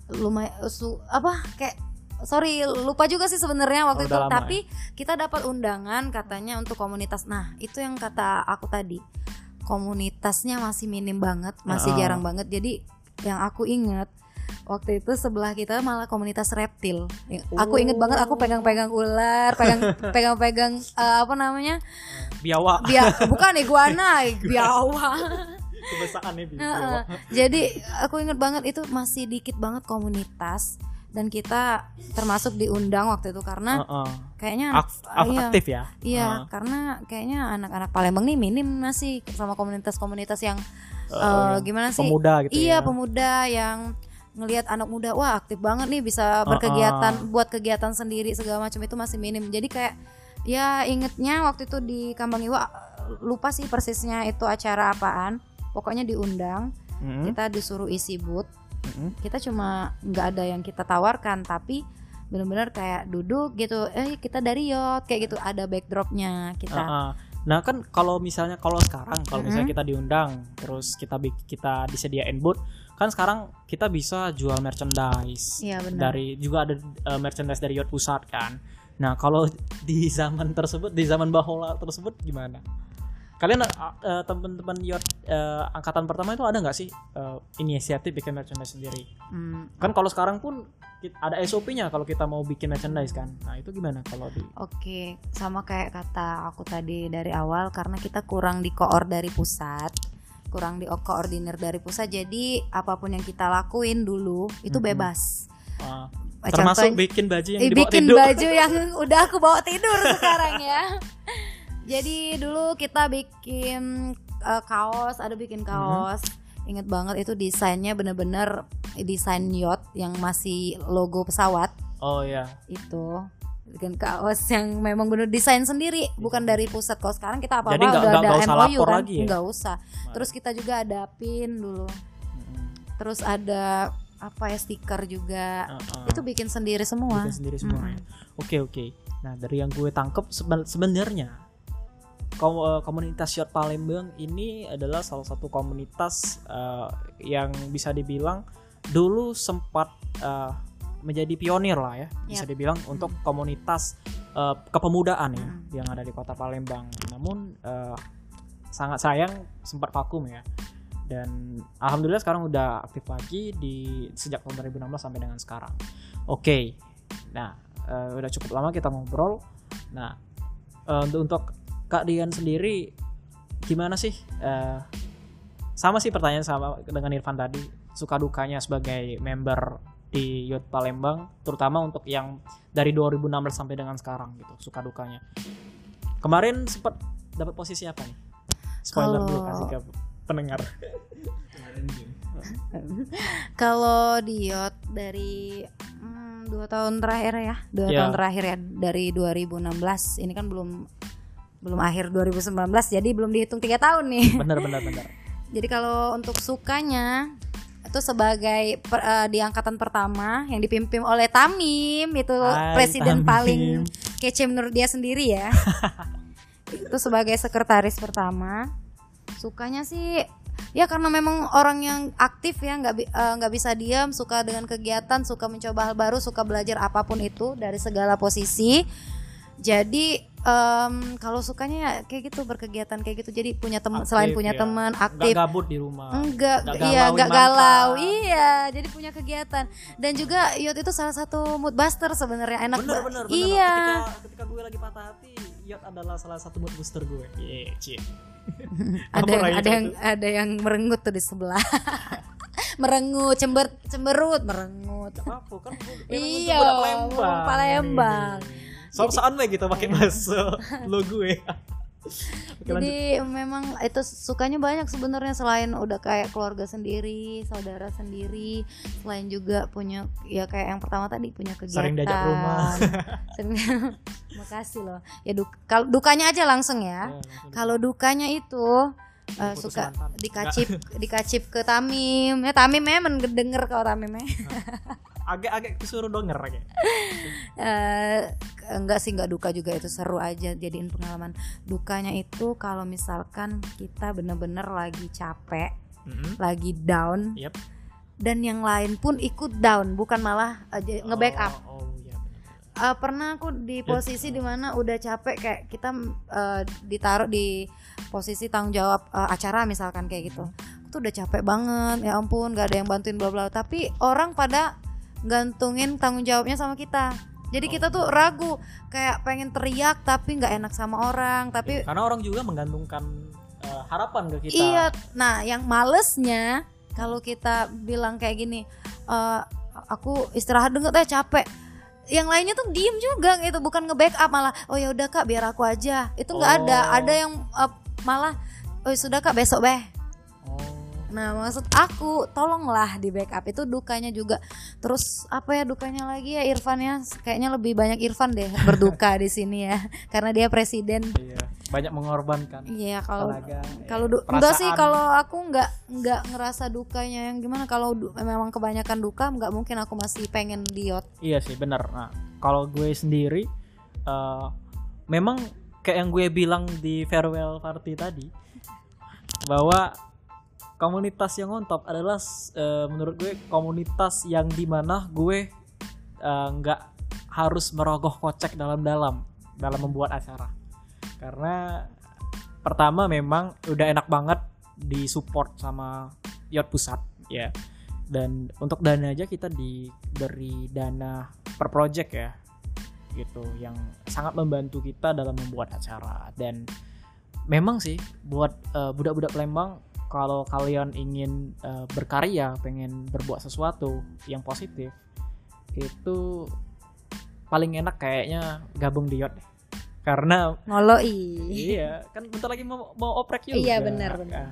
lumayan su apa kayak sorry lupa juga sih sebenarnya waktu Oh, itu lama tapi kita dapat undangan katanya untuk komunitas nah itu yang kata aku tadi komunitasnya masih minim banget masih Heeh. jarang banget jadi yang aku inget waktu itu sebelah kita malah komunitas reptil Ya, aku inget banget aku pegang-pegang ular pegang pegang-pegang eh, apa namanya Biawa. Bia bukan iguana biawa Kebiasaan nih Heeh. Jadi aku inget banget itu masih dikit banget komunitas dan kita termasuk diundang waktu itu karena kayaknya Ak- iya, aktif ya. Iya, Heeh. karena kayaknya anak-anak Palembang nih minim masih sama komunitas-komunitas yang yang gimana sih? Pemuda gitu iya, ya. pemuda yang ngelihat anak muda wah aktif banget nih bisa berkegiatan buat kegiatan sendiri segala macam itu masih minim. Jadi kayak ya ingetnya waktu itu di Kambang Iwa lupa sih persisnya itu acara apaan. Pokoknya diundang, Mm-mm. kita disuruh isi booth. Mm-mm. Kita cuma nggak ada yang kita tawarkan tapi benar-benar kayak duduk gitu eh kita dari yacht kayak gitu ada backdropnya kita Heeh. Nah kan kalau misalnya kalau sekarang kalau misalnya kita diundang terus kita kita disediain booth kan sekarang kita bisa jual merchandise Iya benar. dari juga ada eh, merchandise dari yacht pusat kan. Nah kalau di zaman tersebut di zaman bahola tersebut gimana? Kalian eh, teman-teman yacht eh, angkatan pertama itu ada nggak sih eh, inisiatif bikin merchandise sendiri? Hmm, Kan kalau sekarang pun ada SOP-nya kalau kita mau bikin merchandise kan. Nah itu gimana kalau di Oke, sama kayak kata aku tadi dari awal karena kita kurang di koor dari pusat, kurang di koordinir dari pusat. Jadi apa pun yang kita lakuin dulu itu bebas. eh, Eh, termasuk contohnya- bikin baju yang Eh, dibawa bikin tidur. baju yang udah aku bawa tidur sekarang ya. Jadi dulu kita bikin eh, kaos, ada bikin kaos. Ingat banget itu desainnya bener-bener desain yacht yang masih logo pesawat Oh ya. itu bikin kaos yang memang bener desain sendiri bukan dari pusat kalau sekarang kita apa apa Jadi udah nggak- ada nggak usah MOU kan lagi ya? nggak usah terus kita juga ada pin dulu terus ada apa ya stiker juga Heeh. itu bikin sendiri semua Bikin sendiri semua ya. Mm-mm. Oke oke. Nah dari yang gue tangkep seben- sebenarnya eh, komunitas yacht Palembang ini adalah salah satu komunitas eh, yang bisa dibilang dulu sempat eh, menjadi pionir lah ya bisa dibilang untuk komunitas eh, kepemudaan ya Mm. yang ada di kota Palembang. Namun eh, sangat sayang sempat vakum ya. Dan alhamdulillah sekarang udah aktif lagi di sejak tahun 2016 sampai dengan sekarang. Oke. Nah, eh, udah cukup lama kita ngobrol. Nah, eh, untuk Kak Dian sendiri gimana sih? Eh, sama sih pertanyaan sama dengan Irfan tadi. Suka dukanya sebagai member di Youth Palembang, terutama untuk yang dari 2016 sampai dengan sekarang gitu. Suka dukanya. Kemarin sempat dapat posisi apa nih? Spoiler dulu Kalau- kasih ke pendengar. kalau di yacht dari hmm, dua tahun terakhir ya dua Ya. tahun terakhir ya dari 2016 ini kan belum belum akhir 2019 jadi belum dihitung tiga tahun nih Bener bener bener. Jadi kalau untuk sukanya itu sebagai per- eh, di angkatan pertama yang dipimpin oleh Tamim itu Hai, presiden Tamim. paling kece menurut dia sendiri ya. itu sebagai sekretaris pertama. Sukanya sih ya karena memang orang yang aktif ya nggak eh, nggak bisa diam, suka dengan kegiatan, suka mencoba hal baru, suka belajar apa pun itu dari segala posisi. Jadi em, kalau sukanya ya kayak gitu berkegiatan kayak gitu. Jadi punya teman selain punya ya. teman Nggak aktif. gabut di rumah. enggak Nggak iya mantan. galau. Iya jadi punya kegiatan. Dan juga yacht itu salah satu mood buster sebenarnya enak bener bener bener. Iya. Ketika ketika gue lagi patah hati yacht adalah salah satu mood booster gue. Iya cie. Ada yang ada yang ada yang merengut tuh di sebelah. Merengut cember cemberut merengut. Apa kan Iya, Palembang. Palembang. We gitu pakai bahasa lo gue Oke, lanjut. jadi memang itu sukanya banyak sebenarnya selain udah kayak keluarga sendiri saudara sendiri selain juga punya ya kayak yang pertama tadi punya kegiatan Sering diajak rumah. Sering- makasih loh ya duk kalau dukanya aja langsung ya Ya, langsung. kalau dukanya itu Putus suka mantan. dikacip dikacip ke Tamim ya Tamim memang denger kalau Tamim ya agak-agak disuruh denger kayak. Eh, enggak sih enggak duka juga itu seru aja jadiin pengalaman. Dukanya itu kalau misalkan kita bener-bener lagi capek Mm-mm. lagi down Yep. dan yang lain pun ikut down bukan malah aja nge-backup. Oh, oh, eh, pernah aku di posisi di mana udah capek kayak kita eh, ditaruh di posisi tanggung jawab eh, acara misalkan kayak gitu. Aku tuh udah capek banget ya ampun gak ada yang bantuin bla bla tapi orang pada gantungin tanggung jawabnya sama kita jadi kita tuh ragu kayak pengen teriak tapi nggak enak sama orang tapi karena orang juga menggantungkan eh, harapan ke kita Iya, nah yang malesnya kalau kita bilang kayak gini, "Eh, aku istirahat dulu deh capek. Yang lainnya tuh diem juga gitu, bukan nge-backup malah, oh ya udah kak biar aku aja. Itu nggak ada, Oh. ada yang eh, malah, oh sudah kak besok beh. Nah maksud aku tolonglah di backup itu dukanya juga. Terus apa ya dukanya lagi ya Irfan ya, kayaknya lebih banyak Irfan deh berduka di sini ya, karena dia presiden. Iya, banyak mengorbankan Iya kalau tenaga. kalau du- perasaan. enggak sih kalau aku nggak nggak ngerasa dukanya yang gimana kalau du- memang kebanyakan duka nggak mungkin aku masih pengen diot Iya sih benar. Nah, kalau gue sendiri eh, memang kayak yang gue bilang di farewell party tadi bahwa komunitas yang on top adalah eh, menurut gue komunitas yang di mana gue eh, nggak harus merogoh kocek dalam-dalam dalam membuat acara. Karena pertama memang udah enak banget disupport sama Yacht Pusat. Ya dan untuk dana aja kita diberi dana per project ya gitu yang sangat membantu kita dalam membuat acara. Dan memang sih buat eh, budak-budak Palembang kalau kalian ingin eh, berkarya pengen berbuat sesuatu yang positif itu paling enak kayaknya gabung di Yacht deh. karena ngoloi iya kan bentar lagi mau, mau oprek juga Iya, benar, benar. Nah,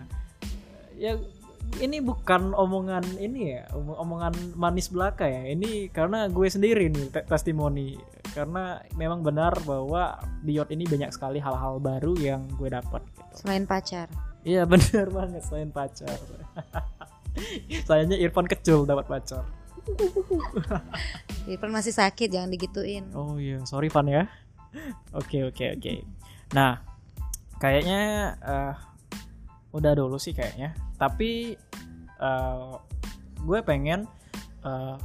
ya ini bukan omongan ini ya omong- omongan manis belaka ya ini karena gue sendiri nih te- testimoni karena memang benar bahwa di yacht ini banyak sekali hal-hal baru yang gue dapat gitu. selain pacar iya benar banget selain pacar sayangnya Irfan kecil dapat pacar Irfan masih sakit jangan digituin Oh iya, sorry Van ya. Oke oke oke. Nah, kayaknya eh, udah dulu sih kayaknya. Tapi eh, gue pengen eh,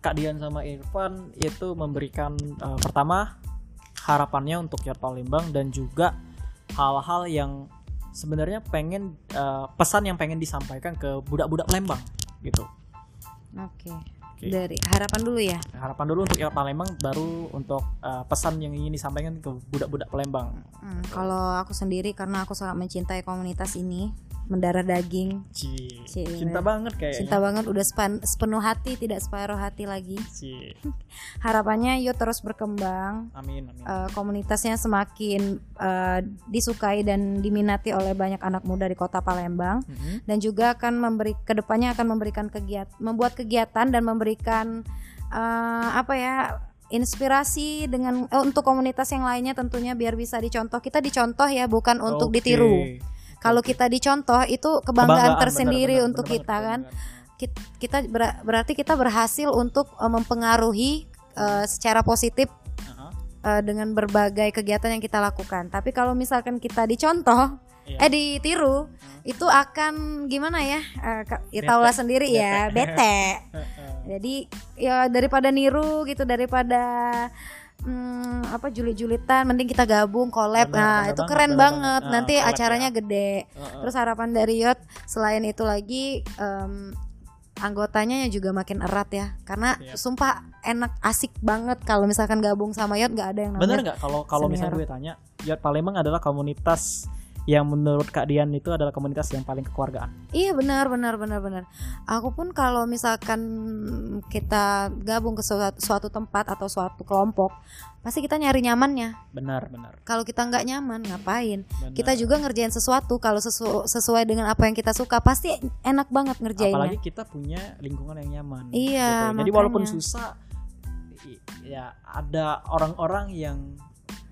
Kak Dian sama Irfan itu memberikan eh, pertama harapannya untuk Yacht Palembang dan juga hal-hal yang sebenarnya pengen eh, pesan yang pengen disampaikan ke budak-budak Palembang gitu. oke Oke. dari harapan dulu ya? Harapan dulu untuk Yacht Palembang baru untuk uh, pesan yang ingin disampaikan ke budak-budak Palembang. Hmm, kalau aku sendiri karena aku sangat mencintai komunitas ini mendarah daging. Ci, Ci, cinta banget kayaknya. Cinta banget udah sepan- sepenuh hati tidak separuh hati lagi. Ci. harapannya yuk terus berkembang. Amin amin. Eh, komunitasnya semakin eh, disukai dan diminati oleh banyak anak muda di kota Palembang. Mhm. dan juga akan memberi ke depannya akan memberikan kegiatan membuat kegiatan dan memberikan eh, apa ya inspirasi dengan eh, untuk komunitas yang lainnya tentunya biar bisa dicontoh kita dicontoh ya bukan untuk Oke. ditiru kalau kita dicontoh itu kebanggaan, Kebanggaan, tersendiri benar, benar, untuk benar kita banget, kan benar kita ber- berarti kita berhasil untuk eh, mempengaruhi eh, secara positif eh, dengan berbagai kegiatan yang kita lakukan. Tapi kalau misalkan kita dicontoh, Iya. eh ditiru, itu akan gimana ya? Eh, ka- ya Bete. sendiri ya, bete. Jadi ya daripada niru gitu, daripada hmm, apa julit-julitan, mending kita gabung collab. Benar, nah itu banget, keren benar banget. banget. Ah, Nanti collab acaranya ya. gede. Heeh. Terus harapan dari Yot selain itu lagi em, anggotanya juga makin erat ya. Karena Siap. sumpah enak asik banget kalau misalkan gabung sama Yot nggak ada yang namanya bener nggak kalau kalau misalnya gue tanya Yacht Palembang adalah komunitas yang menurut Kak Dian itu adalah komunitas yang paling kekeluargaan Iya benar benar benar benar. Aku pun kalau misalkan kita gabung ke suatu, suatu tempat atau suatu kelompok, pasti kita nyari nyamannya. benar benar Kalau kita nggak nyaman, ngapain? benar. Kita juga ngerjain sesuatu kalau sesu- sesuai dengan apa yang kita suka, pasti enak banget ngerjainnya. apalagi kita punya lingkungan yang nyaman Iya, gitu. jadi walaupun makanya. susah i- ya ada orang-orang yang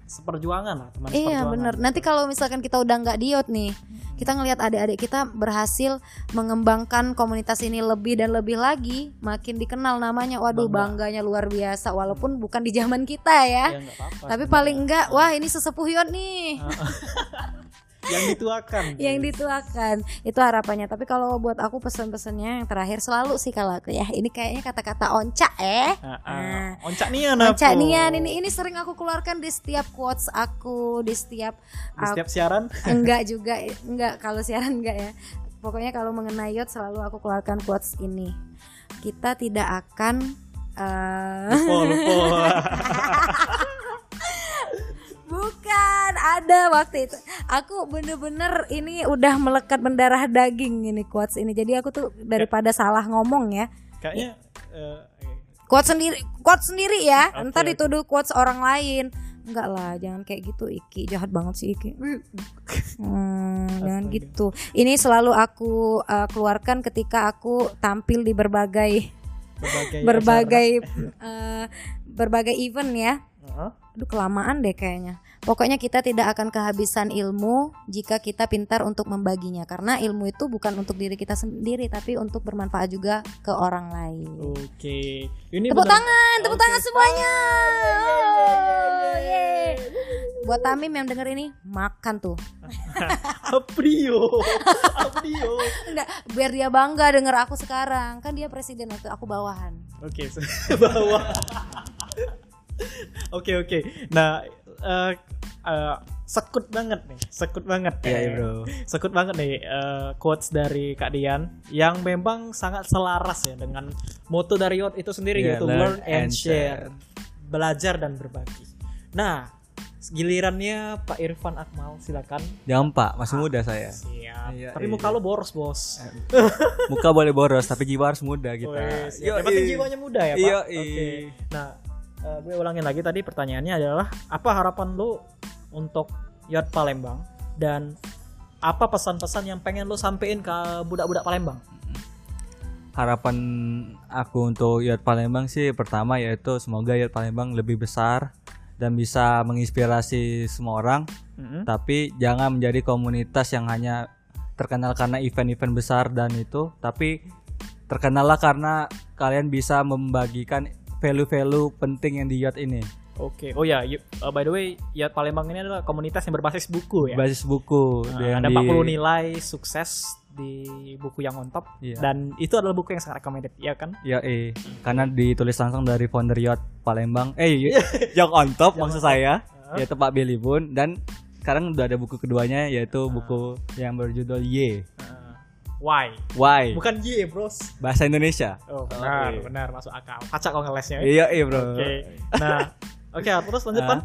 seperjuangan lah teman Iya bener. gitu. Nanti kalau misalkan kita udah nggak diot nih, kita ngelihat adik-adik kita berhasil mengembangkan komunitas ini lebih dan lebih lagi, makin dikenal namanya. Waduh Bangga. bangganya luar biasa. Walaupun bukan di zaman kita ya, Ya, nggak apa-apa tapi sebenarnya. paling enggak, wah ini sesepuh Yot nih. yang dituakan. yang dituakan itu harapannya tapi kalau buat aku pesan-pesannya yang terakhir selalu sih kalau aku ya ini kayaknya kata-kata oncak eh Ah, ah. Nah. Oncak nian oncak apa? nian ini ini sering aku keluarkan di setiap quotes aku di setiap Di setiap siaran. enggak juga enggak kalau siaran enggak ya pokoknya kalau mengenai yacht selalu aku keluarkan quotes ini kita tidak akan eh, Lupa, lupa. bukan ada waktu itu. Aku bener-bener ini udah melekat mendarah daging ini quotes ini. Jadi aku tuh daripada salah ngomong ya. Kayaknya eh, quotes sendiri quotes sendiri ya. Oke, ntar oke. dituduh quotes orang lain. Enggak lah jangan kayak gitu Iki. Jahat banget sih Iki. Hmm, jangan gitu. Ini selalu aku uh, keluarkan ketika aku tampil di berbagai berbagai berbagai uh, berbagai event ya. Acara. Heeh. Aduh kelamaan deh kayaknya. Pokoknya kita tidak akan kehabisan ilmu jika kita pintar untuk membaginya karena ilmu itu bukan untuk diri kita sendiri tapi untuk bermanfaat juga ke orang lain. Oke. Ini Tepuk benar- tangan, tepuk Oke. tangan semuanya. Yeay, Yeay. Buat Tamim yang denger ini makan tuh. Aprio. Aprio. Enggak, biar dia bangga denger aku sekarang. Kan dia presiden waktu aku bawahan. Oke, se- bawah. Oke oke. Nah, eh, eh, sekut banget nih, sekut banget. Iya, Eh, iya, bro. Sekut banget nih eh, quotes dari Kak Dian yang memang sangat selaras ya dengan moto dari Yacht itu sendiri Yeah, yaitu learn learn and and share, belajar dan berbagi. Nah, gilirannya Pak Irfan Akmal silakan. Jangan pak, masih muda saya. Siap. Iya, Tapi iya. muka lo boros bos. Muka boleh boros, tapi jiwa harus muda kita. Wes, Yoi. yang penting jiwanya muda ya Pak. Iya, Oke. Nah, eh, gue ulangin lagi tadi pertanyaannya adalah apa harapan lo untuk Yacht Palembang dan apa pesan-pesan yang pengen lo sampein ke budak-budak Palembang? Harapan aku untuk Yacht Palembang sih pertama yaitu semoga Yacht Palembang lebih besar dan bisa menginspirasi semua orang. Mm-mm. Tapi jangan menjadi komunitas yang hanya terkenal karena event-event besar dan itu, tapi terkenallah karena kalian bisa membagikan value-value penting yang di yacht ini. Oke. Oh ya, y- uh, by the way, Yacht Palembang ini adalah komunitas yang berbasis buku ya. Basis buku Nah, yang ada di- 40 nilai sukses di buku yang on top Iya. dan itu adalah buku yang sangat recommended, ya kan? Ya eh karena ditulis langsung dari founder yacht Palembang. Eh yang on top maksud saya yaitu Pak Billy Bun dan sekarang udah ada buku keduanya yaitu buku yang berjudul Y. Why? Why? Bukan Y, Bros. Bahasa Indonesia. Oh, benar, iya. benar masuk akal. Kaca kok ngelesnya. ya. Iya, iya, Bro. Oke. Nah, oke, terus lanjut, Ah. Pan.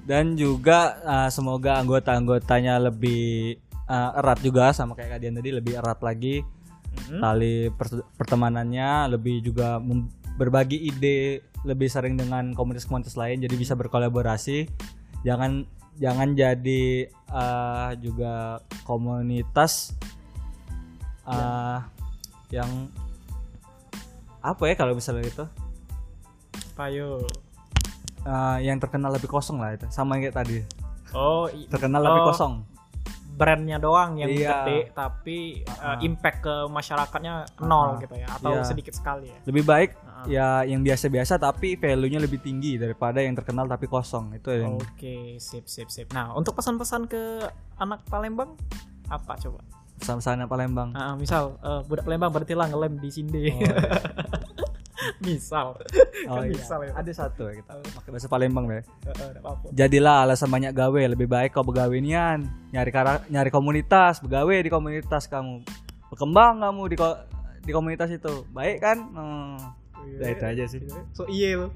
Dan juga uh, semoga anggota-anggotanya lebih uh, erat juga sama kayak kalian tadi lebih erat lagi Mhm. tali per- pertemanannya lebih juga berbagi ide lebih sering dengan komunitas-komunitas lain jadi bisa berkolaborasi jangan jangan jadi uh, juga komunitas uh, yang apa ya kalau misalnya itu Payo. uh, yang terkenal lebih kosong lah itu sama yang kayak tadi Oh, terkenal lebih Oh. kosong brandnya doang yang Iya. gede tapi uh, impact ke masyarakatnya nol Uh-uh. gitu ya atau Iya. sedikit sekali ya. lebih baik Uh-uh. ya yang biasa-biasa tapi value-nya lebih tinggi daripada yang terkenal tapi kosong itu yang Oke, sip sip sip. Nah, untuk pesan-pesan ke anak Palembang apa coba? Pesan-pesan Palembang Ah, misal eh, budak Palembang berhentilah ngelem di sini. misal. Oh Kan iya. misal ya. Ada satu ya kita pakai bahasa Palembang deh. Eh, nggak apa-apa. Jadilah alasan banyak gawe, lebih baik kau begawe nian, nyari kara- nyari komunitas, begawe di komunitas kamu. Berkembang kamu di ko- di komunitas itu. Baik kan? Hmm. Udah itu aja sih. So iya lo.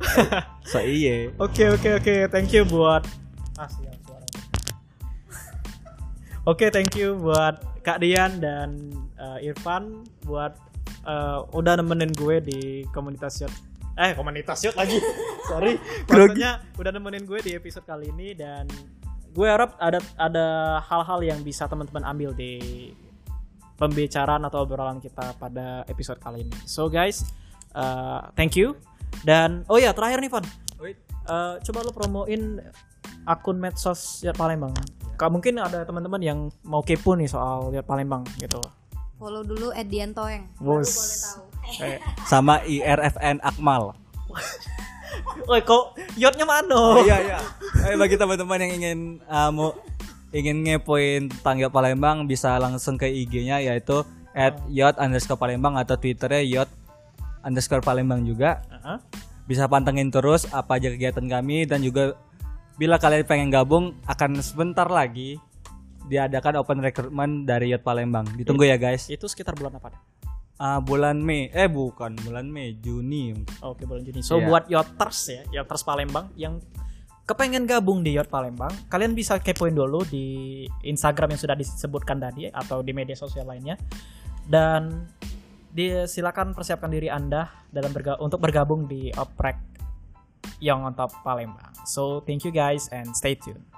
So iye. Oke oke oke, thank you buat ah suara. Oke, thank you buat Kak Dian dan eh, Irfan buat eh, udah nemenin gue di komunitas yacht. Eh, komunitas yacht lagi. Sorry. Maksudnya udah nemenin gue di episode kali ini dan gue harap ada ada hal-hal yang bisa teman-teman ambil di pembicaraan atau obrolan kita pada episode kali ini. So guys, uh, thank you. Dan oh ya terakhir nih Van, Wait. Eh, coba lo promoin akun medsos Yacht Palembang. Kak mungkin ada teman-teman yang mau kepo nih soal Yacht Palembang gitu. Follow dulu Edian Toeng. Bos. Boleh tahu. Eh, Sama IRFN Akmal. Oi kok yachtnya mana? iya iya. Eh, bagi teman-teman yang ingin uh, mau ingin ngepoin Yacht Palembang bisa langsung ke IG-nya yaitu at yacht underscore Palembang atau Twitternya yacht underscore Palembang juga. Heeh. Bisa pantengin terus apa aja kegiatan kami dan juga bila kalian pengen gabung akan sebentar lagi diadakan open recruitment dari Yacht Palembang. Ditunggu ya guys. Itu sekitar bulan apa? Ah, bulan Mei, eh bukan bulan Mei, Juni. Oke bulan Juni. So Iya. buat yachters ya, yachters Palembang yang kepengen gabung di Yacht Palembang, kalian bisa kepoin dulu di Instagram yang sudah disebutkan tadi atau di media sosial lainnya. Dan di, silakan persiapkan diri Anda dalam berga- untuk bergabung di Oprek yang on top Palembang. So thank you guys and stay tuned.